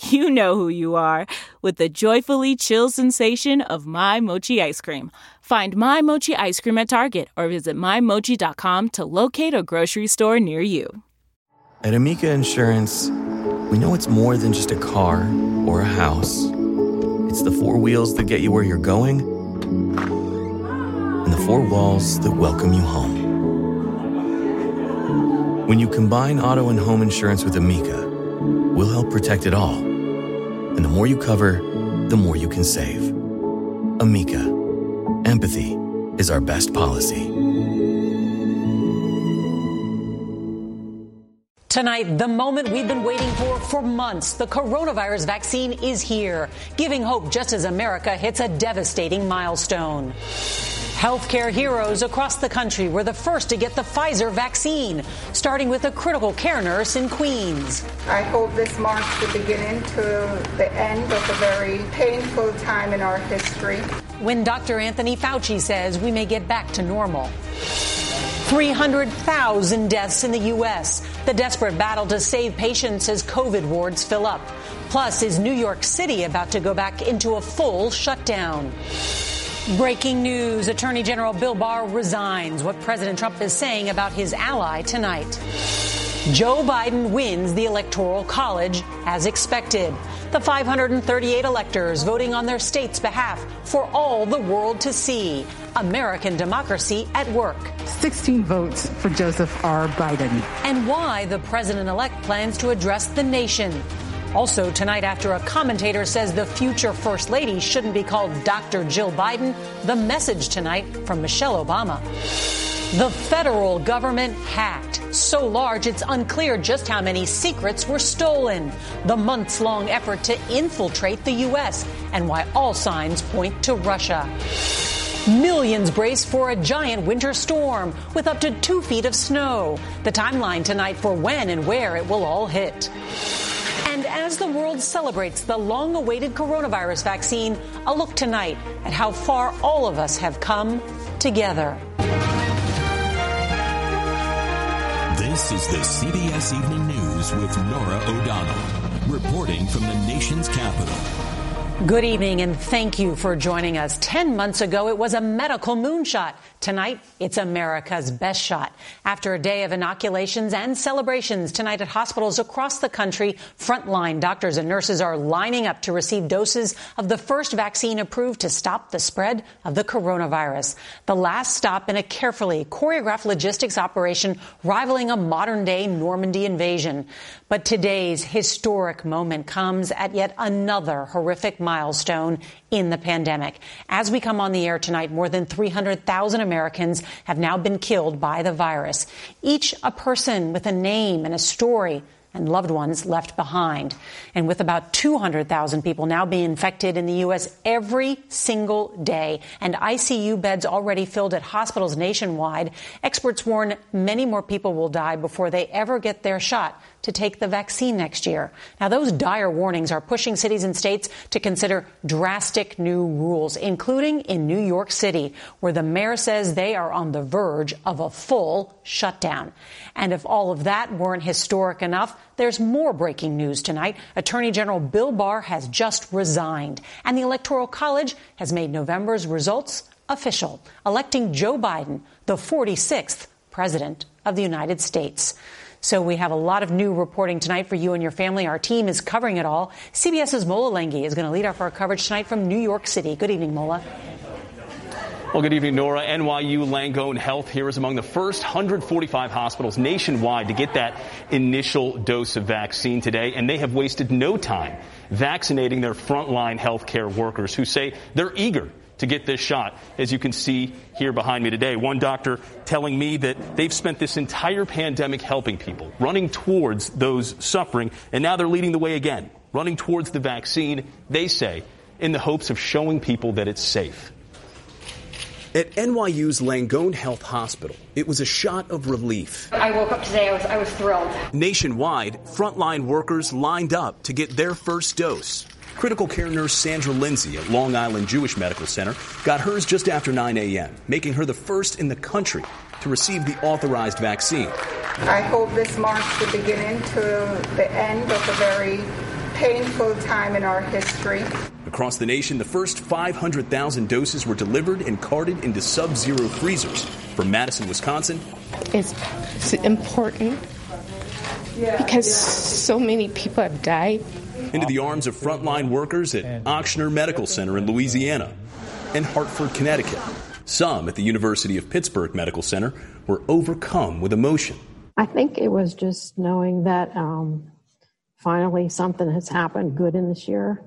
you know who you are with the joyfully chill sensation of My Mochi ice cream. Find My Mochi ice cream at Target or visit MyMochi.com to locate a grocery store near you. At Amica Insurance, we know it's more than just a car or a house. It's the four wheels that get you where you're going and the four walls that welcome you home. When you combine auto and home insurance with Amica, we'll help protect it all. And the more you cover, the more you can save. Amica, empathy is our best policy. Tonight, the moment we've been waiting for for months. The coronavirus vaccine is here, giving hope just as America hits a devastating milestone. Healthcare heroes across the country were the first to get the Pfizer vaccine, starting with a critical care nurse in Queens. I hope this marks the beginning to the end of a very painful time in our history. When Dr. Anthony Fauci says we may get back to normal. 300,000 deaths in the U.S. The desperate battle to save patients as COVID wards fill up. Plus, is New York City about to go back into a full shutdown? Breaking news Attorney General Bill Barr resigns. What President Trump is saying about his ally tonight. Joe Biden wins the Electoral College as expected. The 538 electors voting on their state's behalf for all the world to see. American democracy at work. 16 votes for Joseph R. Biden. And why the president elect plans to address the nation. Also, tonight, after a commentator says the future First Lady shouldn't be called Dr. Jill Biden, the message tonight from Michelle Obama. The federal government hacked. So large it's unclear just how many secrets were stolen. The months long effort to infiltrate the U.S. and why all signs point to Russia. Millions brace for a giant winter storm with up to two feet of snow. The timeline tonight for when and where it will all hit. And as the world celebrates the long awaited coronavirus vaccine, a look tonight at how far all of us have come together. This is the CBS Evening News with Norah O'Donnell, reporting from the nation's capital. Good evening and thank you for joining us. Ten months ago, it was a medical moonshot. Tonight, it's America's best shot. After a day of inoculations and celebrations tonight at hospitals across the country, frontline doctors and nurses are lining up to receive doses of the first vaccine approved to stop the spread of the coronavirus. The last stop in a carefully choreographed logistics operation rivaling a modern day Normandy invasion. But today's historic moment comes at yet another horrific milestone in the pandemic. As we come on the air tonight, more than 300,000 Americans have now been killed by the virus. Each a person with a name and a story and loved ones left behind. And with about 200,000 people now being infected in the U.S. every single day and ICU beds already filled at hospitals nationwide, experts warn many more people will die before they ever get their shot to take the vaccine next year. Now, those dire warnings are pushing cities and states to consider drastic new rules, including in New York City, where the mayor says they are on the verge of a full shutdown. And if all of that weren't historic enough, there's more breaking news tonight. Attorney General Bill Barr has just resigned, and the Electoral College has made November's results official, electing Joe Biden, the 46th President of the United States. So we have a lot of new reporting tonight for you and your family. Our team is covering it all. CBS's Mola Lenghi is going to lead off our coverage tonight from New York City. Good evening, Mola. Well, good evening, Norah. NYU Langone Health here is among the first 145 hospitals nationwide to get that initial dose of vaccine today, and they have wasted no time vaccinating their frontline healthcare workers who say they're eager to get this shot, as you can see here behind me today. One doctor telling me that they've spent this entire pandemic helping people, running towards those suffering, and now they're leading the way again, running towards the vaccine, they say, in the hopes of showing people that it's safe. At NYU's Langone Health Hospital, it was a shot of relief. I woke up today, I was, I was thrilled. Nationwide, frontline workers lined up to get their first dose. Critical care nurse Sandra Lindsay at Long Island Jewish Medical Center got hers just after 9 a.m., making her the first in the country to receive the authorized vaccine. I hope this marks the beginning to the end of a very painful time in our history. Across the nation, the first 500,000 doses were delivered and carted into sub zero freezers. From Madison, Wisconsin, it's, it's important because so many people have died. Into the arms of frontline workers at Ochsner Medical Center in Louisiana and Hartford, Connecticut. Some at the University of Pittsburgh Medical Center were overcome with emotion. I think it was just knowing that um, finally something has happened good in this year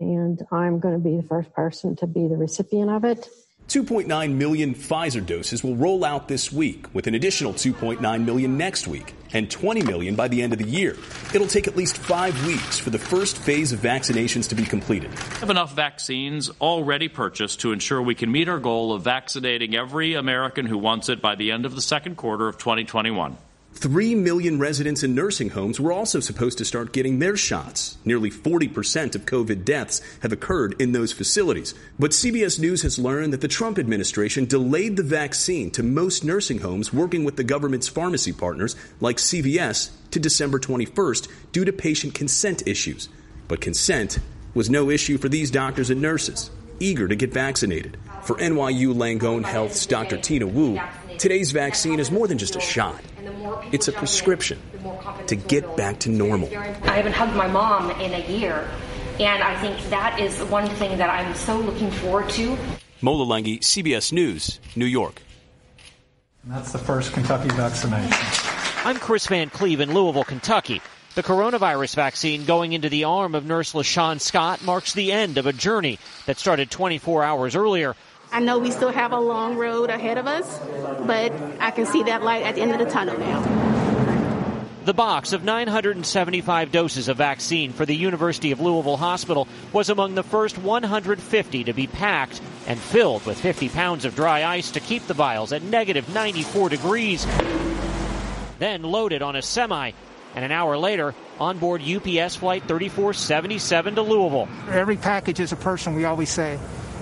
and I'm going to be the first person to be the recipient of it. 2.9 million Pfizer doses will roll out this week, with an additional 2.9 million next week, and 20 million by the end of the year. It'll take at least five weeks for the first phase of vaccinations to be completed. We have enough vaccines already purchased to ensure we can meet our goal of vaccinating every American who wants it by the end of the second quarter of 2021. Three million residents in nursing homes were also supposed to start getting their shots. Nearly 40% of COVID deaths have occurred in those facilities. But CBS News has learned that the Trump administration delayed the vaccine to most nursing homes working with the government's pharmacy partners, like CVS, to December 21st due to patient consent issues. But consent was no issue for these doctors and nurses, eager to get vaccinated. For NYU Langone Health's Dr. Tina Wu, today's vaccine is more than just a shot. It's a prescription to get back to normal. I haven't hugged my mom in a year, and I think that is one thing that I'm so looking forward to. Mola Lenghi, CBS News, New York. And that's the first Kentucky vaccination. I'm Chris Van Cleave in Louisville, Kentucky. The coronavirus vaccine going into the arm of nurse LaShawn Scott marks the end of a journey that started 24 hours earlier I know we still have a long road ahead of us, but I can see that light at the end of the tunnel now. The box of 975 doses of vaccine for the University of Louisville Hospital was among the first 150 to be packed and filled with 50 pounds of dry ice to keep the vials at negative 94 degrees. Then loaded on a semi, and an hour later, on board UPS Flight 3477 to Louisville. Every package is a person, we always say.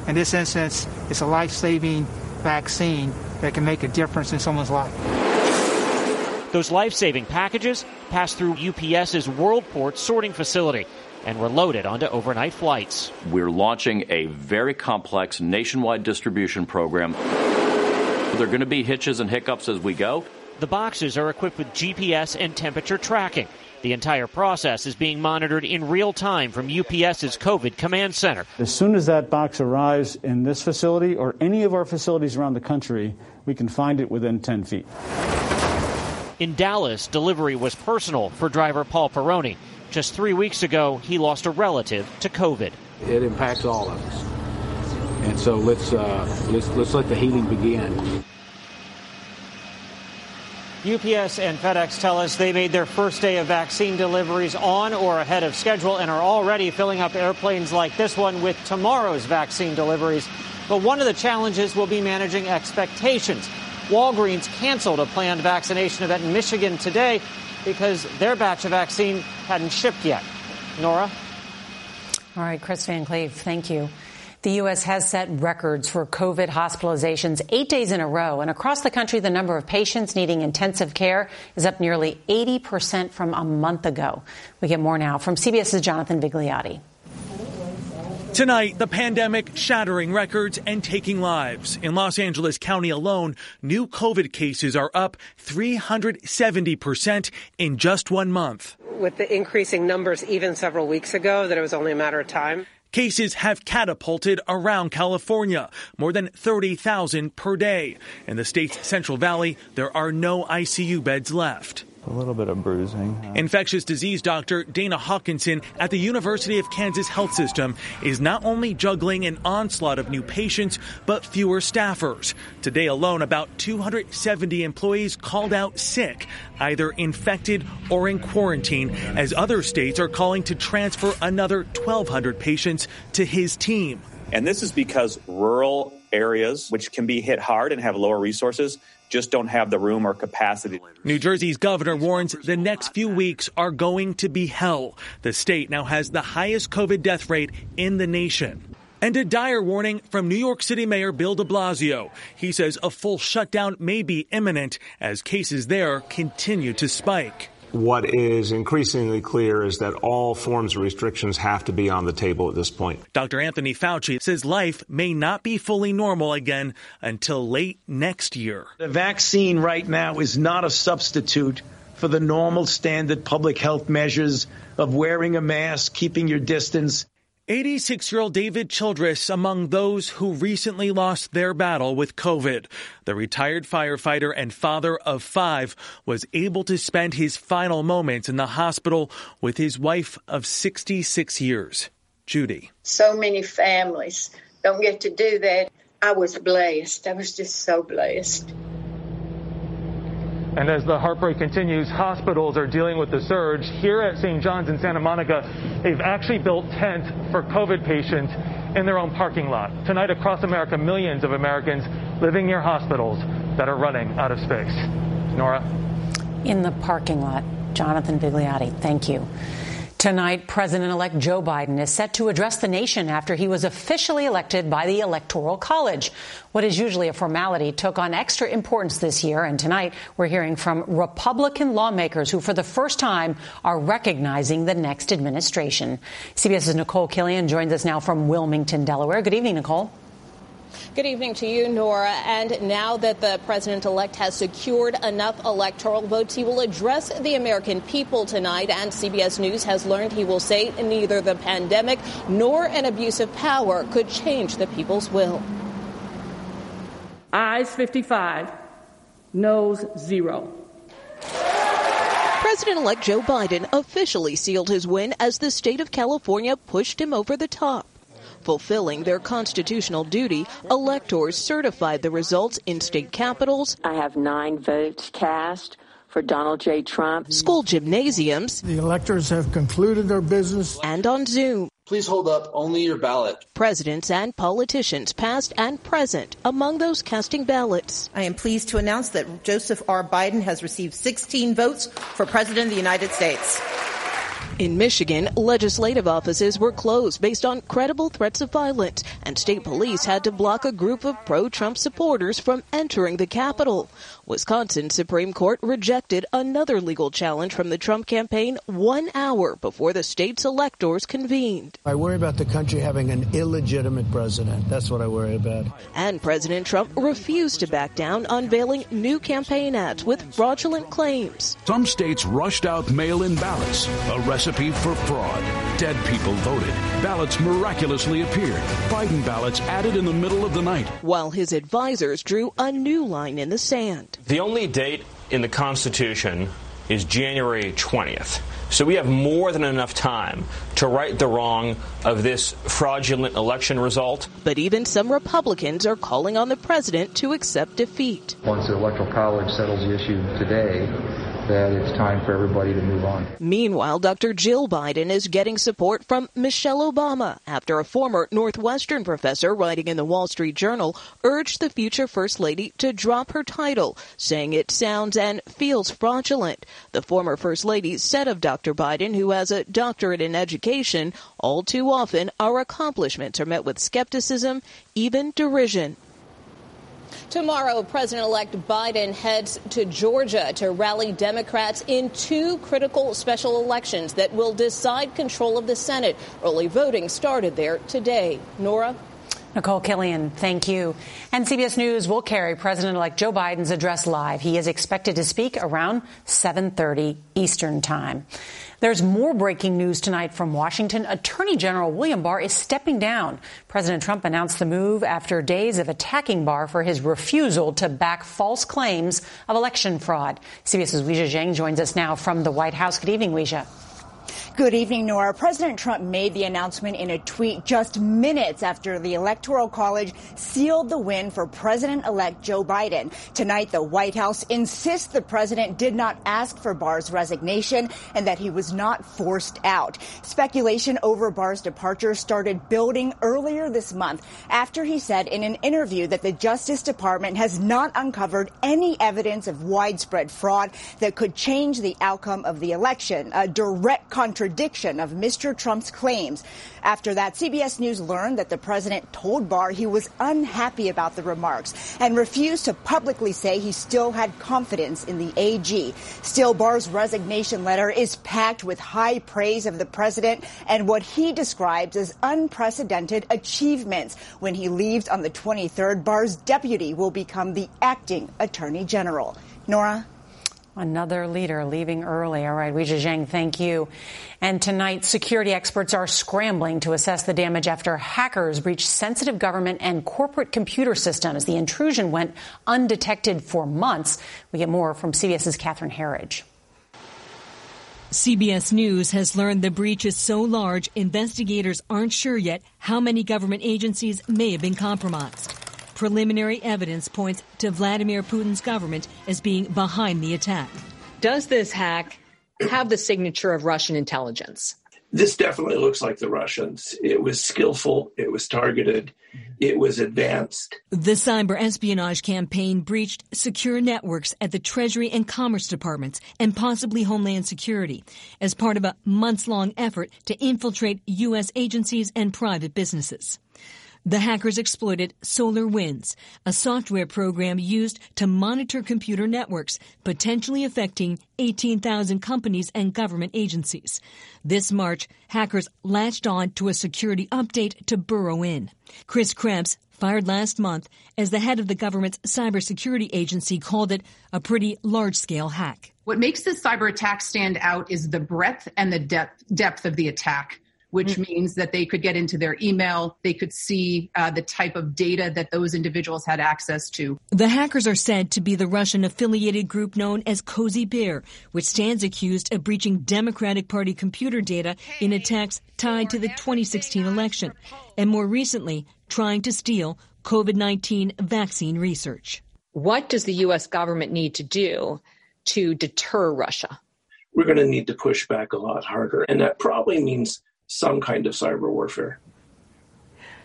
In this instance, it's a life saving vaccine that can make a difference in someone's life. Those life saving packages passed through UPS's Worldport sorting facility and were loaded onto overnight flights. We're launching a very complex nationwide distribution program. There are going to be hitches and hiccups as we go. The boxes are equipped with GPS and temperature tracking the entire process is being monitored in real time from UPS's COVID command center. As soon as that box arrives in this facility or any of our facilities around the country, we can find it within 10 feet. In Dallas, delivery was personal for driver Paul Peroni. Just three weeks ago, he lost a relative to COVID. It impacts all of us. And so let's, uh, let's, let's let the healing begin. UPS and FedEx tell us they made their first day of vaccine deliveries on or ahead of schedule and are already filling up airplanes like this one with tomorrow's vaccine deliveries. But one of the challenges will be managing expectations. Walgreens canceled a planned vaccination event in Michigan today because their batch of vaccine hadn't shipped yet. Norah? All right, Chris Van Cleave, thank you. The U.S. has set records for COVID hospitalizations eight days in a row. And across the country, the number of patients needing intensive care is up nearly 80% from a month ago. We get more now from CBS's Jonathan Vigliotti. Tonight, the pandemic shattering records and taking lives. In Los Angeles County alone, new COVID cases are up 370% in just one month. With the increasing numbers even several weeks ago, that it was only a matter of time. Cases have catapulted around California, more than 30,000 per day. In the state's Central Valley, there are no ICU beds left. A little bit of bruising. Infectious disease doctor Dana Hawkinson at the University of Kansas Health System is not only juggling an onslaught of new patients, but fewer staffers. Today alone, about 270 employees called out sick, either infected or in quarantine, as other states are calling to transfer another 1,200 patients to his team. And this is because rural areas, which can be hit hard and have lower resources, just don't have the room or capacity. New Jersey's governor warns the next few weeks are going to be hell. The state now has the highest COVID death rate in the nation. And a dire warning from New York City Mayor Bill de Blasio. He says a full shutdown may be imminent as cases there continue to spike. What is increasingly clear is that all forms of restrictions have to be on the table at this point. Dr. Anthony Fauci says life may not be fully normal again until late next year. The vaccine right now is not a substitute for the normal standard public health measures of wearing a mask, keeping your distance. 86 year old David Childress among those who recently lost their battle with COVID. The retired firefighter and father of five was able to spend his final moments in the hospital with his wife of 66 years. Judy. So many families don't get to do that. I was blessed. I was just so blessed. And as the heartbreak continues, hospitals are dealing with the surge. Here at St. John's in Santa Monica, they've actually built tents for COVID patients in their own parking lot. Tonight across America, millions of Americans living near hospitals that are running out of space. Norah? In the parking lot. Jonathan Vigliotti, thank you. Tonight, President elect Joe Biden is set to address the nation after he was officially elected by the Electoral College. What is usually a formality took on extra importance this year, and tonight we're hearing from Republican lawmakers who, for the first time, are recognizing the next administration. CBS's Nicole Killion joins us now from Wilmington, Delaware. Good evening, Nicole. Good evening to you, Norah. And now that the president elect has secured enough electoral votes, he will address the American people tonight. And CBS News has learned he will say neither the pandemic nor an abuse of power could change the people's will. Ayes 55, noes zero. President elect Joe Biden officially sealed his win as the state of California pushed him over the top. Fulfilling their constitutional duty, electors certified the results in state capitals. I have nine votes cast for Donald J. Trump. School gymnasiums. The electors have concluded their business. And on Zoom. Please hold up only your ballot. Presidents and politicians, past and present, among those casting ballots. I am pleased to announce that Joseph R. Biden has received 16 votes for President of the United States. In Michigan, legislative offices were closed based on credible threats of violence, and state police had to block a group of pro Trump supporters from entering the Capitol. Wisconsin Supreme Court rejected another legal challenge from the Trump campaign one hour before the state's electors convened. I worry about the country having an illegitimate president. That's what I worry about. And President Trump refused to back down, unveiling new campaign ads with fraudulent claims. Some states rushed out mail in ballots, a recipe for fraud. Dead people voted. Ballots miraculously appeared. Biden ballots added in the middle of the night. While his advisors drew a new line in the sand. The only date in the Constitution is January 20th. So we have more than enough time to right the wrong of this fraudulent election result. But even some Republicans are calling on the president to accept defeat. Once the Electoral College settles the issue today, that it's time for everybody to move on. Meanwhile, Dr. Jill Biden is getting support from Michelle Obama after a former Northwestern professor writing in the Wall Street Journal urged the future First Lady to drop her title, saying it sounds and feels fraudulent. The former First Lady said of Dr. Biden, who has a doctorate in education, all too often our accomplishments are met with skepticism, even derision. Tomorrow, President elect Biden heads to Georgia to rally Democrats in two critical special elections that will decide control of the Senate. Early voting started there today. Norah? Nicole Killion, thank you. And CBS News will carry President-elect Joe Biden's address live. He is expected to speak around 7:30 Eastern Time. There's more breaking news tonight from Washington. Attorney General William Barr is stepping down. President Trump announced the move after days of attacking Barr for his refusal to back false claims of election fraud. CBS's Weijia Jiang joins us now from the White House. Good evening, Weijia. Good evening, Norah. President Trump made the announcement in a tweet just minutes after the Electoral College sealed the win for President-elect Joe Biden. Tonight, the White House insists the president did not ask for Barr's resignation and that he was not forced out. Speculation over Barr's departure started building earlier this month after he said in an interview that the Justice Department has not uncovered any evidence of widespread fraud that could change the outcome of the election, a direct contradiction of Mr. Trump's claims. After that, CBS News learned that the president told Barr he was unhappy about the remarks and refused to publicly say he still had confidence in the AG. Still, Barr's resignation letter is packed with high praise of the president and what he describes as unprecedented achievements. When he leaves on the 23rd, Barr's deputy will become the acting attorney general. Norah? Another leader leaving early. All right, Weijia Jiang, thank you. And tonight, security experts are scrambling to assess the damage after hackers breached sensitive government and corporate computer systems. The intrusion went undetected for months. We get more from CBS's Catherine Herridge. CBS News has learned the breach is so large, investigators aren't sure yet how many government agencies may have been compromised. Preliminary evidence points to Vladimir Putin's government as being behind the attack. Does this hack have the signature of Russian intelligence? This definitely looks like the Russians. It was skillful, it was targeted, it was advanced. The cyber espionage campaign breached secure networks at the Treasury and Commerce Departments and possibly Homeland Security as part of a months long effort to infiltrate U.S. agencies and private businesses. The hackers exploited SolarWinds, a software program used to monitor computer networks, potentially affecting 18,000 companies and government agencies. This March, hackers latched on to a security update to burrow in. Chris Krebs, fired last month as the head of the government's cybersecurity agency, called it a pretty large scale hack. What makes this cyber attack stand out is the breadth and the depth, depth of the attack which mm-hmm. means that they could get into their email. They could see uh, the type of data that those individuals had access to. The hackers are said to be the Russian affiliated group known as Cozy Bear, which stands accused of breaching Democratic Party computer data in attacks tied to the 2016 election, and more recently, trying to steal COVID 19 vaccine research. What does the U.S. government need to do to deter Russia? We're going to need to push back a lot harder. And that probably means some kind of cyber warfare.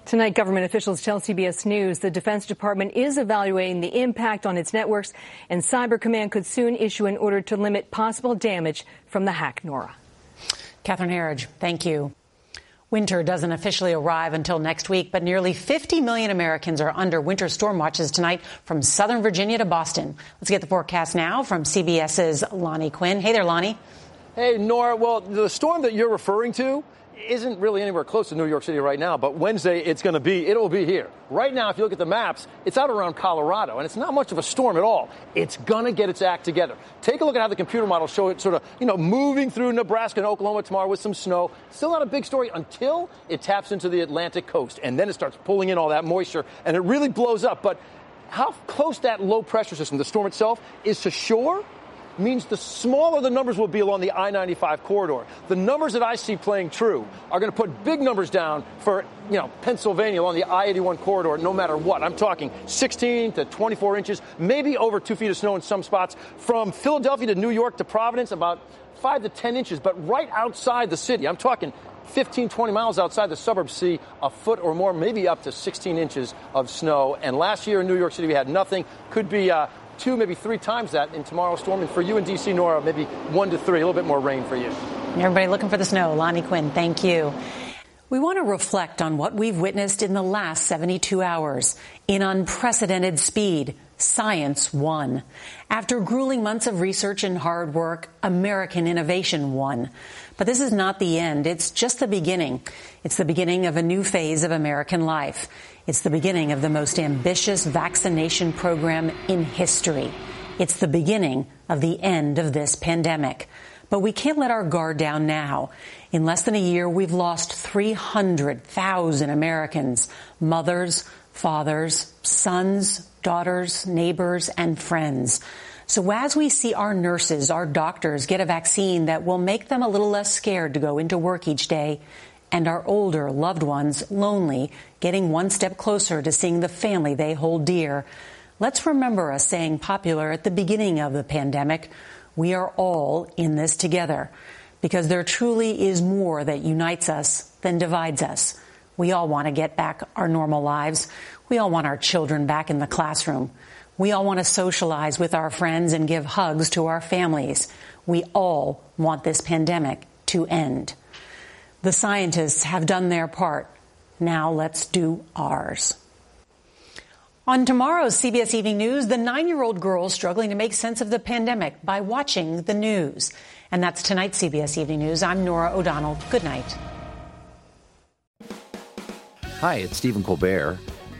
Tonight, government officials tell CBS News the Defense Department is evaluating the impact on its networks, and Cyber Command could soon issue an order to limit possible damage from the hack, Norah. Catherine Herridge, thank you. Winter doesn't officially arrive until next week, but nearly 50 million Americans are under winter storm watches tonight from Southern Virginia to Boston. Let's get the forecast now from CBS's Lonnie Quinn. Hey there, Lonnie. Hey, Norah. Well, the storm that you're referring to isn't really anywhere close to New York City right now, but Wednesday it's going to be, it will be here. Right now, if you look at the maps, it's out around Colorado, and it's not much of a storm at all. It's going to get its act together. Take a look at how the computer models show it sort of, you know, moving through Nebraska and Oklahoma tomorrow with some snow. Still not a big story until it taps into the Atlantic coast, and then it starts pulling in all that moisture, and it really blows up. But how close that low pressure system, the storm itself, is to shore means the smaller the numbers will be along the I-95 corridor. The numbers that I see playing true are going to put big numbers down for, you know, Pennsylvania along the I-81 corridor no matter what. I'm talking 16 to 24 inches, maybe over two feet of snow in some spots. From Philadelphia to New York to Providence, about five to 10 inches, but right outside the city. I'm talking 15, 20 miles outside the suburbs see a foot or more, maybe up to 16 inches of snow. And last year in New York City, we had nothing. Could be uh, two, maybe three times that in tomorrow's storm. And for you in D.C., Norah, maybe one to three, a little bit more rain for you. Everybody looking for the snow. Lonnie Quinn, thank you. We want to reflect on what we've witnessed in the last 72 hours. In unprecedented speed, science won. After grueling months of research and hard work, American innovation won. But this is not the end. It's just the beginning. It's the beginning of a new phase of American life. It's the beginning of the most ambitious vaccination program in history. It's the beginning of the end of this pandemic. But we can't let our guard down now. In less than a year, we've lost 300,000 Americans, mothers, fathers, sons, daughters, neighbors, and friends. So as we see our nurses, our doctors get a vaccine that will make them a little less scared to go into work each day, and our older loved ones lonely, getting one step closer to seeing the family they hold dear, let's remember a saying popular at the beginning of the pandemic, we are all in this together. Because there truly is more that unites us than divides us. We all want to get back our normal lives. We all want our children back in the classroom. We all want to socialize with our friends and give hugs to our families. We all want this pandemic to end. The scientists have done their part. Now let's do ours. On tomorrow's CBS Evening News, the nine year old girl struggling to make sense of the pandemic by watching the news. And that's tonight's CBS Evening News. I'm Norah O'Donnell. Good night. Hi, it's Stephen Colbert,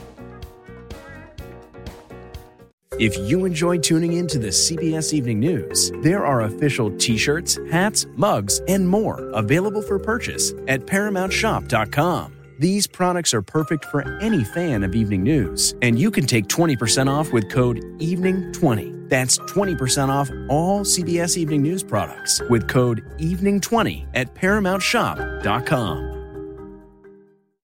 If you enjoy tuning in to the CBS Evening News, there are official t shirts, hats, mugs, and more available for purchase at ParamountShop.com. These products are perfect for any fan of evening news, and you can take 20% off with code EVENING20. That's 20% off all CBS Evening News products with code EVENING20 at ParamountShop.com.